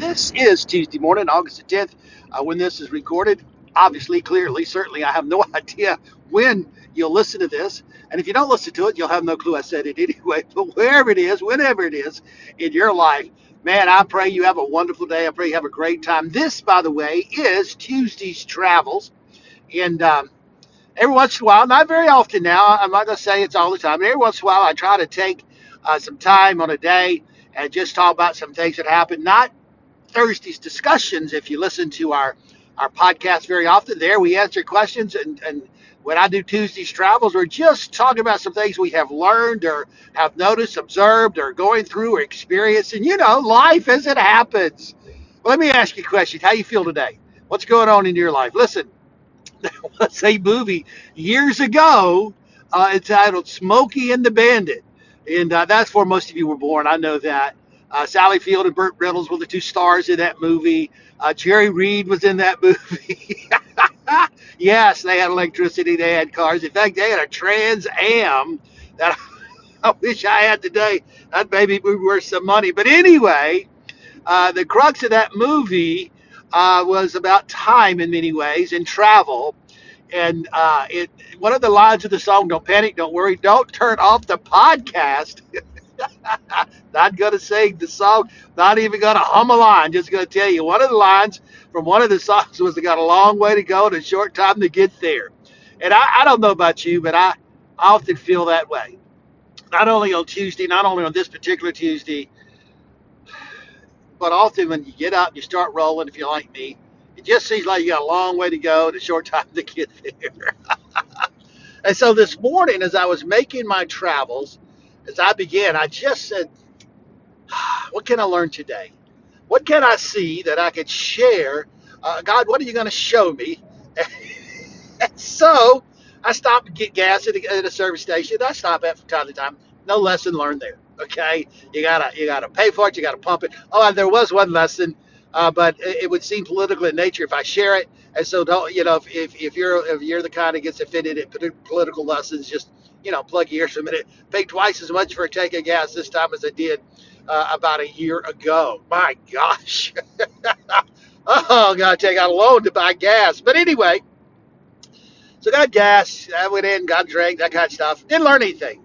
This is Tuesday morning, August the 10th, uh, when this is recorded. Obviously, clearly, certainly, I have no idea when you'll listen to this. And if you don't listen to it, you'll have no clue I said it anyway. But wherever it is, whenever it is in your life, man, I pray you have a wonderful day. I pray you have a great time. This, by the way, is Tuesday's Travels. And um, every once in a while, not very often now, I'm not going to say it's all the time, but every once in a while, I try to take uh, some time on a day and just talk about some things that happened, not Thursday's discussions. If you listen to our our podcast very often, there we answer questions, and and when I do Tuesday's travels, we're just talking about some things we have learned or have noticed, observed, or going through or experienced, and you know, life as it happens. Let me ask you a question: How you feel today? What's going on in your life? Listen, there was a movie years ago uh, entitled Smokey and the Bandit. And uh, that's where most of you were born. I know that. Uh, Sally Field and Burt Reynolds were the two stars in that movie. Uh, Jerry Reed was in that movie. yes, they had electricity. They had cars. In fact, they had a Trans Am that I wish I had today. That maybe would be worth some money. But anyway, uh, the crux of that movie uh, was about time in many ways and travel. And uh, it one of the lines of the song, "Don't panic, don't worry, don't turn off the podcast." not going to sing the song, not even going to hum a line. Just going to tell you one of the lines from one of the songs was, "They got a long way to go and a short time to get there." And I, I don't know about you, but I, I often feel that way. Not only on Tuesday, not only on this particular Tuesday, but often when you get up, you start rolling. If you're like me, it just seems like you got a long way to go and a short time to get there. and so this morning, as I was making my travels, as I began, I just said, What can I learn today? What can I see that I could share? Uh, God, what are you going to show me? and so I stopped to get gas at a, at a service station. I stop at from time to time. No lesson learned there. Okay, you gotta you gotta pay for it. You gotta pump it. Oh, and there was one lesson, uh, but it, would seem political in nature if I share it. And so don't you know if, if you're if you're the kind that gets offended at political lessons, just you know plug ears for a minute. Paid twice as much for a tank of gas this time as I did uh, about a year ago. My gosh. oh, gotta take out a loan to buy gas. But anyway, so got gas. I went in, got a drink, that kind of stuff. Didn't learn anything.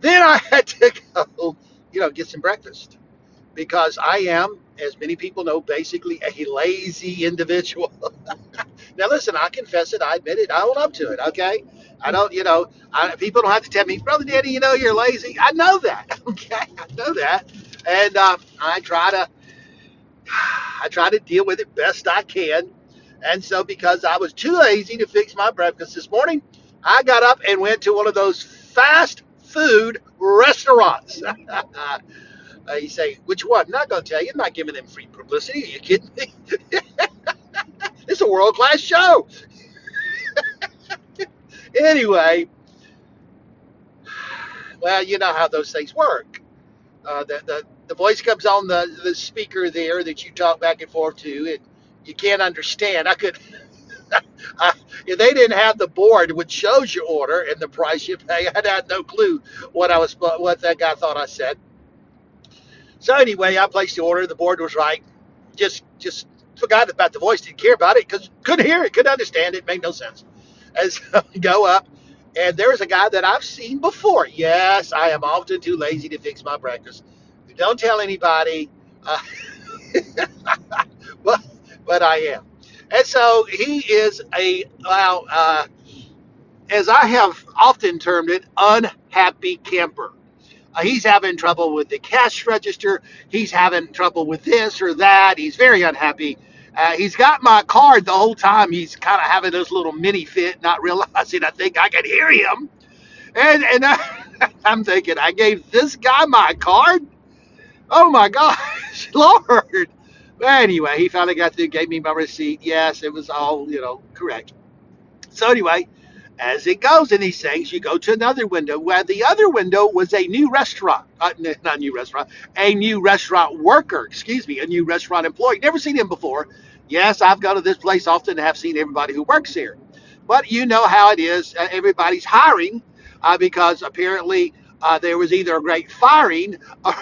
Then I had to go, you know, get some breakfast because I am, as many people know, basically a lazy individual. now, listen, I confess it, I admit it, I own up to it, okay? I don't, you know, I, people don't have to tell me, Brother Danny, you know, you're lazy. I know that, okay? I know that. And uh, I try to, I try to deal with it best I can. And so, because I was too lazy to fix my breakfast this morning, I got up and went to one of those fast food restaurants. uh, you say, which one? I'm not going to tell you. I'm not giving them free publicity. Are you kidding me? it's a world class show. Anyway, well, you know how those things work. Uh, the, the, the voice comes on the, the speaker there that you talk back and forth to, and you can't understand. I could. I, if they didn't have the board which shows your order and the price you pay, I had no clue what I was what that guy thought I said. So anyway, I placed the order. The board was right. Just just forgot about the voice. Didn't care about it because couldn't hear it, couldn't understand it. Made no sense. As go up, and there's a guy that I've seen before. Yes, I am often too lazy to fix my breakfast. Don't tell anybody. Uh, but but I am. And so he is a, well, uh, as I have often termed it, unhappy camper. Uh, he's having trouble with the cash register. He's having trouble with this or that. He's very unhappy. Uh, he's got my card the whole time. He's kind of having this little mini fit, not realizing I think I can hear him. And and I, I'm thinking, I gave this guy my card. Oh my gosh, Lord! But anyway, he finally got through, gave me my receipt. Yes, it was all, you know, correct. So anyway, as it goes in these things, you go to another window where the other window was a new restaurant, uh, not a new restaurant, a new restaurant worker, excuse me, a new restaurant employee. Never seen him before. Yes, I've gone to this place often and have seen everybody who works here. But you know how it is. Uh, everybody's hiring uh, because apparently uh, there was either a great firing or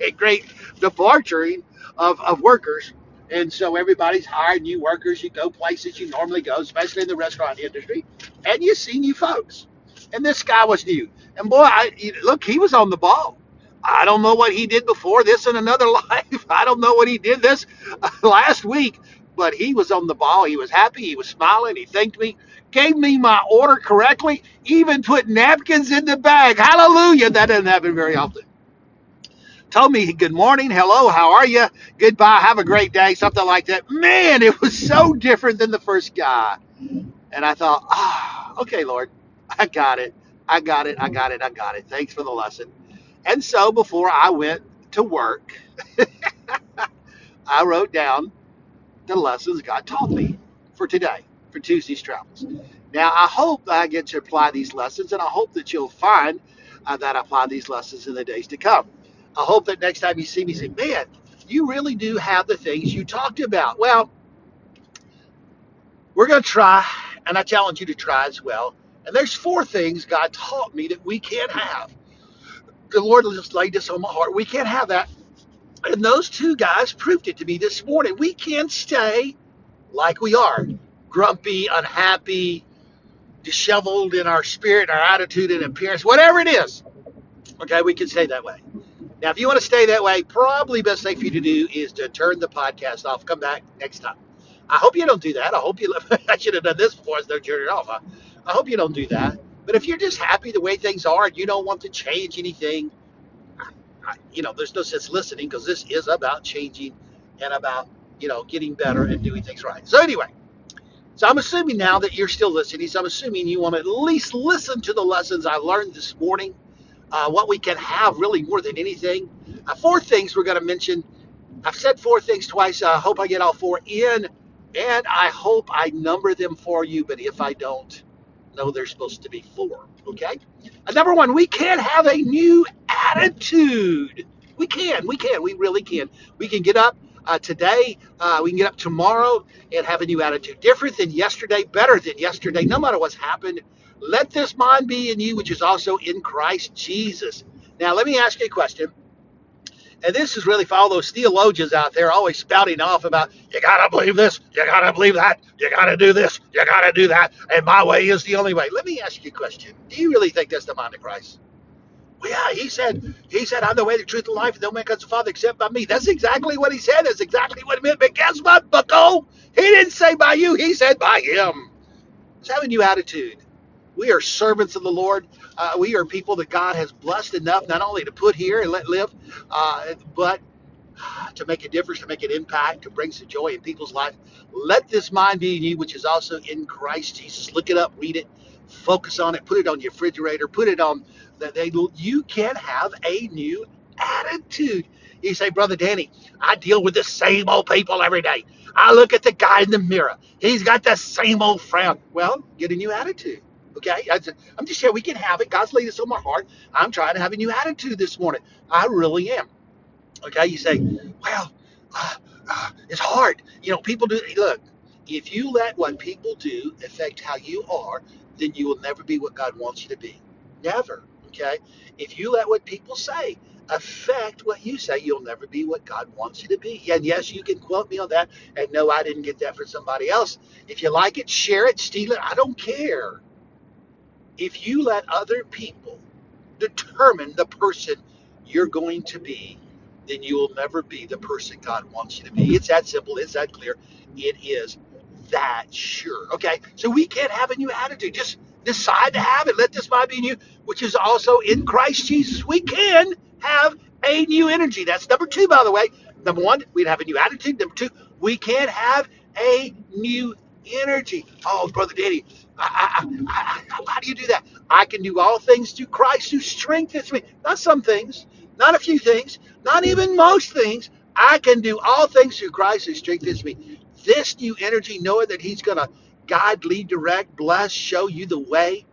a great departuring of, of workers. And so everybody's hired new workers. You go places you normally go, especially in the restaurant industry, and you see new folks. And this guy was new. And boy, I, look, he was on the ball. I don't know what he did before this in another life. I don't know what he did this last week, but he was on the ball. He was happy. He was smiling. He thanked me, gave me my order correctly, even put napkins in the bag. Hallelujah. That doesn't happen very often told me good morning, hello, how are you, goodbye, have a great day, something like that. Man, it was so different than the first guy. And I thought, ah, okay, Lord, I got it. I got it. I got it. I got it. Thanks for the lesson. And so before I went to work, I wrote down the lessons God taught me for today, for Tuesday's travels. Now, I hope I get to apply these lessons, and I hope that you'll find uh, that I apply these lessons in the days to come. I hope that next time you see me, say, man, you really do have the things you talked about. Well, we're going to try, and I challenge you to try as well. And there's four things God taught me that we can't have. The Lord just laid this on my heart. We can't have that. And those two guys proved it to me this morning. We can't stay like we are grumpy, unhappy, disheveled in our spirit, our attitude, and appearance, whatever it is. Okay, we can stay that way. Now, if you want to stay that way, probably best thing for you to do is to turn the podcast off. Come back next time. I hope you don't do that. I hope you. I should have done this before I started turning it off. I, I hope you don't do that. But if you're just happy the way things are and you don't want to change anything, I, you know, there's no sense listening because this is about changing and about you know getting better and doing things right. So anyway, so I'm assuming now that you're still listening. So I'm assuming you want to at least listen to the lessons I learned this morning uh, what we can have really more than anything. Uh, four things we're going to mention. I've said four things twice. I hope I get all four in, and I hope I number them for you. But if I don't, know they're supposed to be four. Okay? Uh, number one, we can have a new attitude. We can. We can. We really can. We can get up uh, today. Uh, we can get up tomorrow and have a new attitude. Different than yesterday, better than yesterday, no matter what's happened. Let this mind be in you, which is also in Christ Jesus. Now, let me ask you a question. And this is really for all those theologians out there always spouting off about, you got to believe this, you got to believe that, you got to do this, you got to do that, and my way is the only way. Let me ask you a question. Do you really think that's the mind of Christ? Well, yeah, he said, he said, I'm the way, the truth, and life, and no man comes to the Father except by me. That's exactly what he said. That's exactly what he meant. But guess what, bucko? He didn't say by you. He said by him. Have a new attitude. We are servants of the Lord. Uh, we are people that God has blessed enough not only to put here and let live, uh, but to make a difference, to make an impact, to bring some joy in people's life. Let this mind be in you, which is also in Christ Jesus. Look it up, read it, focus on it, put it on your refrigerator, put it on that they you can have a new attitude. You say, Brother Danny, I deal with the same old people every day. I look at the guy in the mirror. He's got the same old frown. Well, get a new attitude. Okay, I'm just saying we can have it. God's laid this on my heart. I'm trying to have a new attitude this morning. I really am. Okay, you say, well, uh, uh, it's hard. You know, people do. Look, if you let what people do affect how you are, then you will never be what God wants you to be. Never. Okay, if you let what people say affect what you say, you'll never be what God wants you to be. And yes, you can quote me on that. And no, I didn't get that from somebody else. If you like it, share it, steal it. I don't care if you let other people determine the person you're going to be, then you will never be the person God wants you to be. It's that simple. It's that clear. It is that sure. Okay, so we can't have a new attitude. Just decide to have it. Let this mind be in you, which is also in Christ Jesus. We can have a new energy. That's number two, by the way. Number one, we'd have a new attitude. Number two, we can have a new energy. Oh, Brother Danny, I, I, I, how do you do that? I can do all things through Christ who strengthens me. Not some things, not a few things, not even most things. I can do all things through Christ who strengthens me. This new energy, knowing that He's going to guide, lead, direct, bless, show you the way.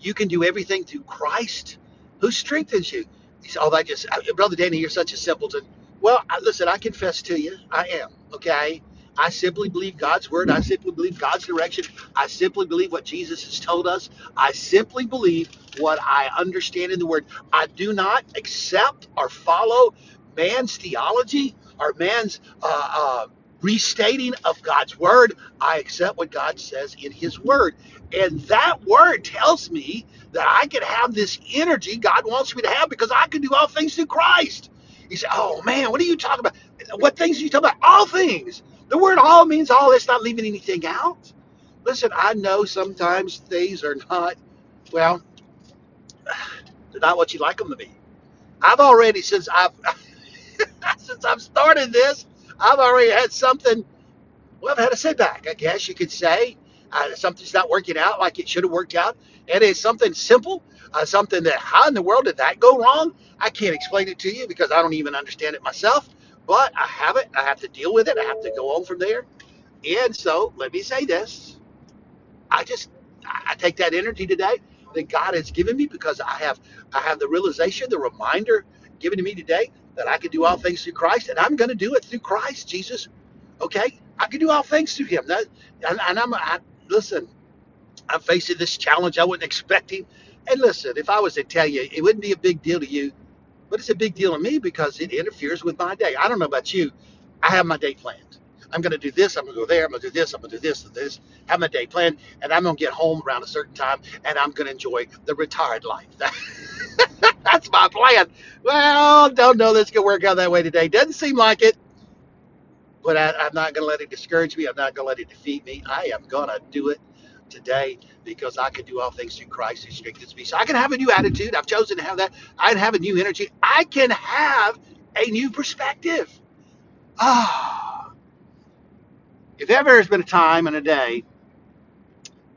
You can do everything through Christ who strengthens you. He said, Oh, that just, uh, Brother Danny, you're such a simpleton. Well, listen, I confess to you, I am, okay? I simply believe God's word. I simply believe God's direction. I simply believe what Jesus has told us. I simply believe what I understand in the word. I do not accept or follow man's theology or man's uh, uh, restating of God's word. I accept what God says in His word, and that word tells me that I can have this energy God wants me to have because I can do all things through Christ. You say, "Oh man, what are you talking about? What things are you talking about? All things." The word "all" means all. It's not leaving anything out. Listen, I know sometimes things are not well, they're not what you'd like them to be. I've already since I've since I've started this, I've already had something. Well, I've had a setback, I guess you could say. Uh, something's not working out like it should have worked out, and it's something simple, uh, something that how in the world did that go wrong? I can't explain it to you because I don't even understand it myself. But I have it. I have to deal with it. I have to go on from there. And so, let me say this: I just I take that energy today that God has given me because I have I have the realization, the reminder given to me today that I can do all things through Christ, and I'm going to do it through Christ Jesus. Okay, I can do all things through Him. That, and, and I'm I, listen. I'm facing this challenge I wasn't expecting. And listen, if I was to tell you, it wouldn't be a big deal to you, but it's a big deal to me because it interferes with my day. I don't know about you. I have my day planned. I'm going to do this. I'm going to go there. I'm going to do this. I'm going to do this and this. Have my day planned, and I'm going to get home around a certain time, and I'm going to enjoy the retired life. That's my plan. Well, don't know that's going to work out that way today. Doesn't seem like it, but I, I'm not going to let it discourage me. I'm not going to let it defeat me. I am going to do it today because I can do all things through Christ who strengthens me. So I can have a new attitude. I've chosen to have that. I can have a new energy. I can have a new perspective. Ah, if ever has been a time and a day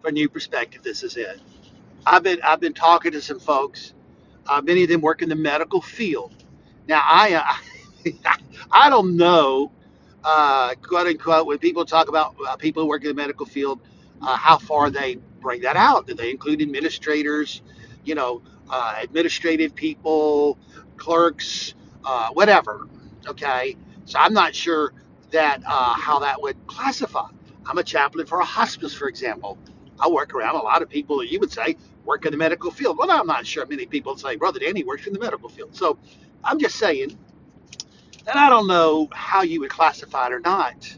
for a new perspective, this is it. I've been I've been talking to some folks. Uh, many of them work in the medical field. Now I uh, I don't know, uh, quote unquote, when people talk about uh, people who work in the medical field, uh, how far they bring that out. Do they include administrators, you know, uh, administrative people, clerks, uh, whatever? Okay, so I'm not sure that uh, how that would classify. I'm a chaplain for a hospice, for example. I work around a lot of people that you would say work in the medical field. Well, I'm not sure many people say, Brother Danny works in the medical field. So I'm just saying that I don't know how you would classify it or not,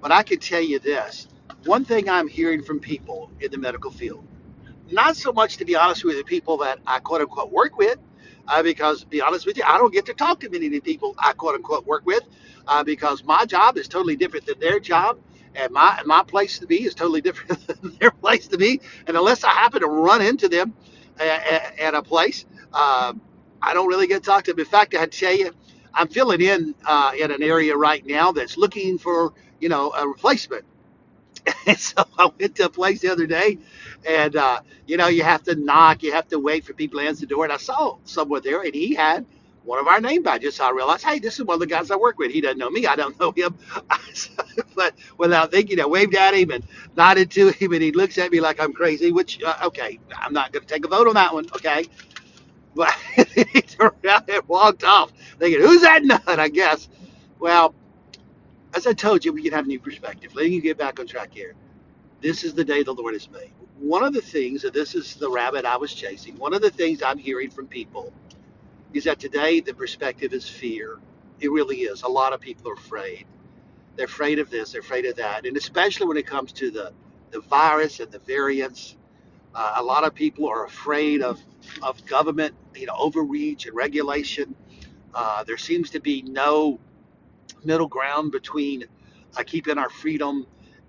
but I can tell you this. One thing I'm hearing from people in the medical field, not so much to be honest with the people that I quote unquote work with, uh, because to be honest with you, I don't get to talk to many of the people I quote unquote work with, uh, because my job is totally different than their job, and my my place to be is totally different than their place to be. And unless I happen to run into them at, at a place, uh, I don't really get to talk to them. In fact, I tell you, I'm filling in uh, in an area right now that's looking for you know a replacement And so I went to a place the other day, and uh, you know, you have to knock, you have to wait for people to answer the door. And I saw someone there, and he had one of our name badges. So I realized, hey, this is one of the guys I work with. He doesn't know me, I don't know him. but without thinking, I waved at him and nodded to him, and he looks at me like I'm crazy. Which, uh, okay, I'm not going to take a vote on that one. Okay, but he turned around and walked off, thinking, who's that nut? I guess. Well, as I told you, we can have new perspective. Letting you get back on track here this is the day the Lord has made. One of the things, and this is the rabbit I was chasing, one of the things I'm hearing from people is that today the perspective is fear. It really is. A lot of people are afraid. They're afraid of this, they're afraid of that. And especially when it comes to the, the virus and the variants, uh, a lot of people are afraid of, of government, you know, overreach and regulation. Uh, there seems to be no middle ground between uh, keeping our freedom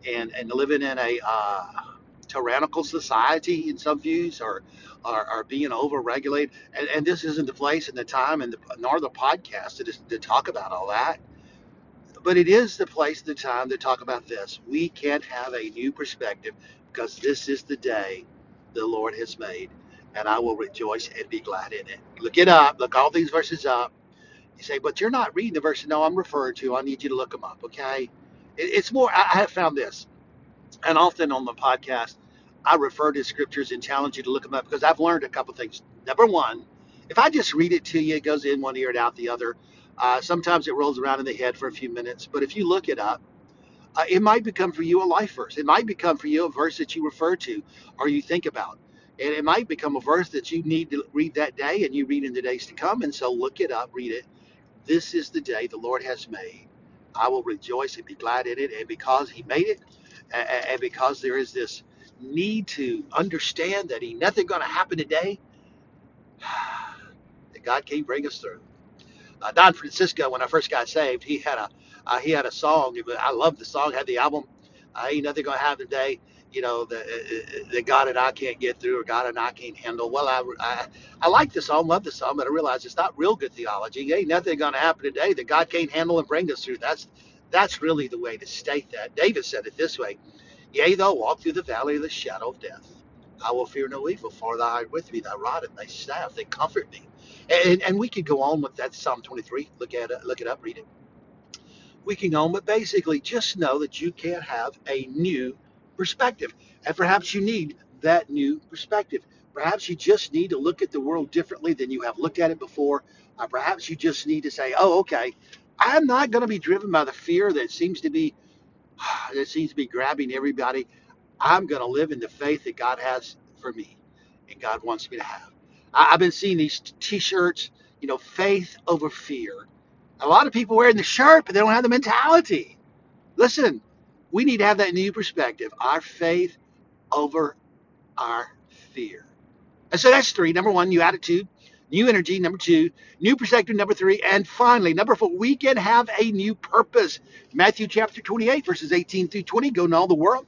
and, and living in a uh, tyrannical society in some views or are, are being overregulated. And, and this isn't the place and the time and the, nor the podcast to, to talk about all that. But it is the place and the time to talk about this. We can't have a new perspective because this is the day the Lord has made, and I will rejoice and be glad in it. Look it up. Look all these verses up you say, but you're not reading the verse. No, I'm referring to. I need you to look them up, okay? It, it's more, I have found this, and often on the podcast, I refer to scriptures and challenge you to look them up because I've learned a couple things. Number one, if I just read it to you, it goes in one ear and out the other. Uh, sometimes it rolls around in the head for a few minutes, but if you look it up, uh, it might become for you a life verse. It might become for you a verse that you refer to or you think about. And it might become a verse that you need to read that day and you read in the days to come. And so look it up, read it, This is the day the Lord has made. I will rejoice and be glad in it. And because He made it, and because there is this need to understand that ain't nothing going to happen today, that God can't bring us through. uh, Don Francisco, when I first got saved, he had a uh, he had a song. I loved the song. Had the album. Uh, ain't nothing gonna happen today. You know the uh, the God and I can't get through, or God and I can't handle. Well, I I, I like the song, love the song, but I realize it's not real good theology. Ain't nothing gonna happen today that God can't handle and bring us through. That's that's really the way to state that. David said it this way: Yea, though walk through the valley of the shadow of death, I will fear no evil, for thou art with me, thy rod and thy staff, they comfort me. And, and we could go on with that Psalm 23. Look at it, look it up, read it. We can on, but basically just know that you can have a new perspective. And perhaps you need that new perspective. Perhaps you just need to look at the world differently than you have looked at it before. Or perhaps you just need to say, oh, okay, I'm not going to be driven by the fear that seems to be that seems to be grabbing everybody. I'm going to live in the faith that God has for me and God wants me to have. I, I've been seeing these t-shirts, you know, faith over fear. A lot of people wearing the shirt, but they don't have the mentality. Listen, we need to have that new perspective. Our faith over our fear. And so that's three. Number one, new attitude, new energy. Number two, new perspective. Number three, and finally, number four, we can have a new purpose. Matthew chapter 28, verses 18 through 20. Go in all the world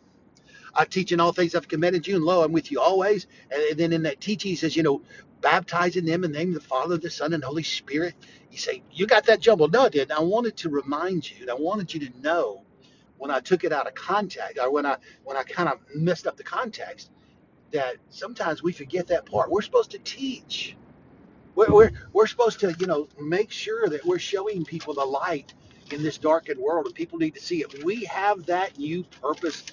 uh, teaching all things I've commanded you, and lo, I'm with you always. And then in that teaching, he says, you know, baptizing them in the name of the Father, the Son, and Holy Spirit. You say, you got that jumbled. No, I didn't. I wanted to remind you, and I wanted you to know when I took it out of context, or when I when I kind of messed up the context, that sometimes we forget that part. We're supposed to teach. We're, we're, we're supposed to, you know, make sure that we're showing people the light in this darkened world, and people need to see it. We have that new purpose,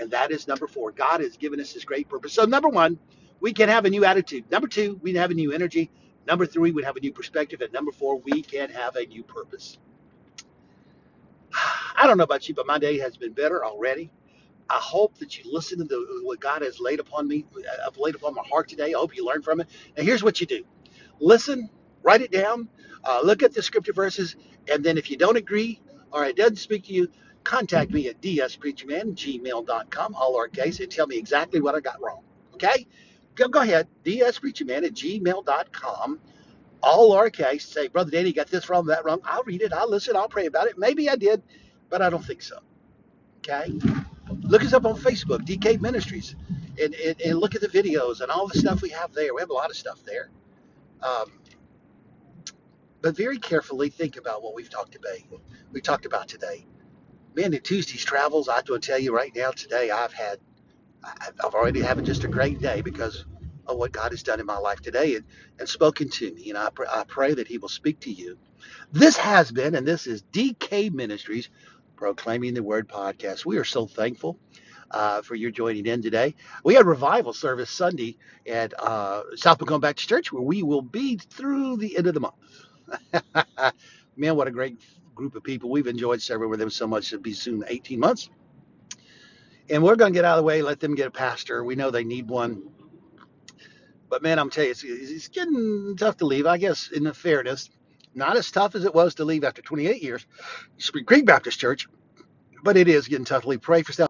and that is number four. God has given us this great purpose. So, number one, we can have a new attitude. Number two, we can have a new energy. Number three, we have a new perspective. And number four, we can have a new purpose. I don't know about you, but my day has been better already. I hope that you listen to the, what God has laid upon me, uh, laid upon my heart today. I hope you learn from it. And here's what you do listen, write it down, uh, look at the scripture verses, and then if you don't agree or it doesn't speak to you, contact me at dspreacherman, gmail.com, all our case, and tell me exactly what I got wrong. Okay? Go, go ahead, dspreacherman at gmail.com, all our case. Say, Brother Danny, you got this wrong, that wrong. I'll read it, I'll listen, I'll pray about it. Maybe I did, but I don't think so. Okay? Look us up on Facebook, DK Ministries, and, and, and look at the videos and all the stuff we have there. We have a lot of stuff there. Um, but very carefully think about what we've talked about. We talked about today. Man, in Tuesday's travels, I have to tell you right now, today I've had, I've already having just a great day because of what God has done in my life today and, and spoken to me. And I, pr- I pray that He will speak to you. This has been, and this is DK Ministries, proclaiming the Word podcast. We are so thankful uh, for your joining in today. We had revival service Sunday at uh, South Macomb Baptist Church, where we will be through the end of the month. Man, what a great group of people. We've enjoyed serving with them so much. It'll be soon 18 months. And we're going to get out of the way, let them get a pastor. We know they need one. But man, I'm telling you, it's, it's getting tough to leave. I guess, in the fairness, not as tough as it was to leave after 28 years, Spring Creek Baptist Church, but it is getting tough to leave. Pray for stuff.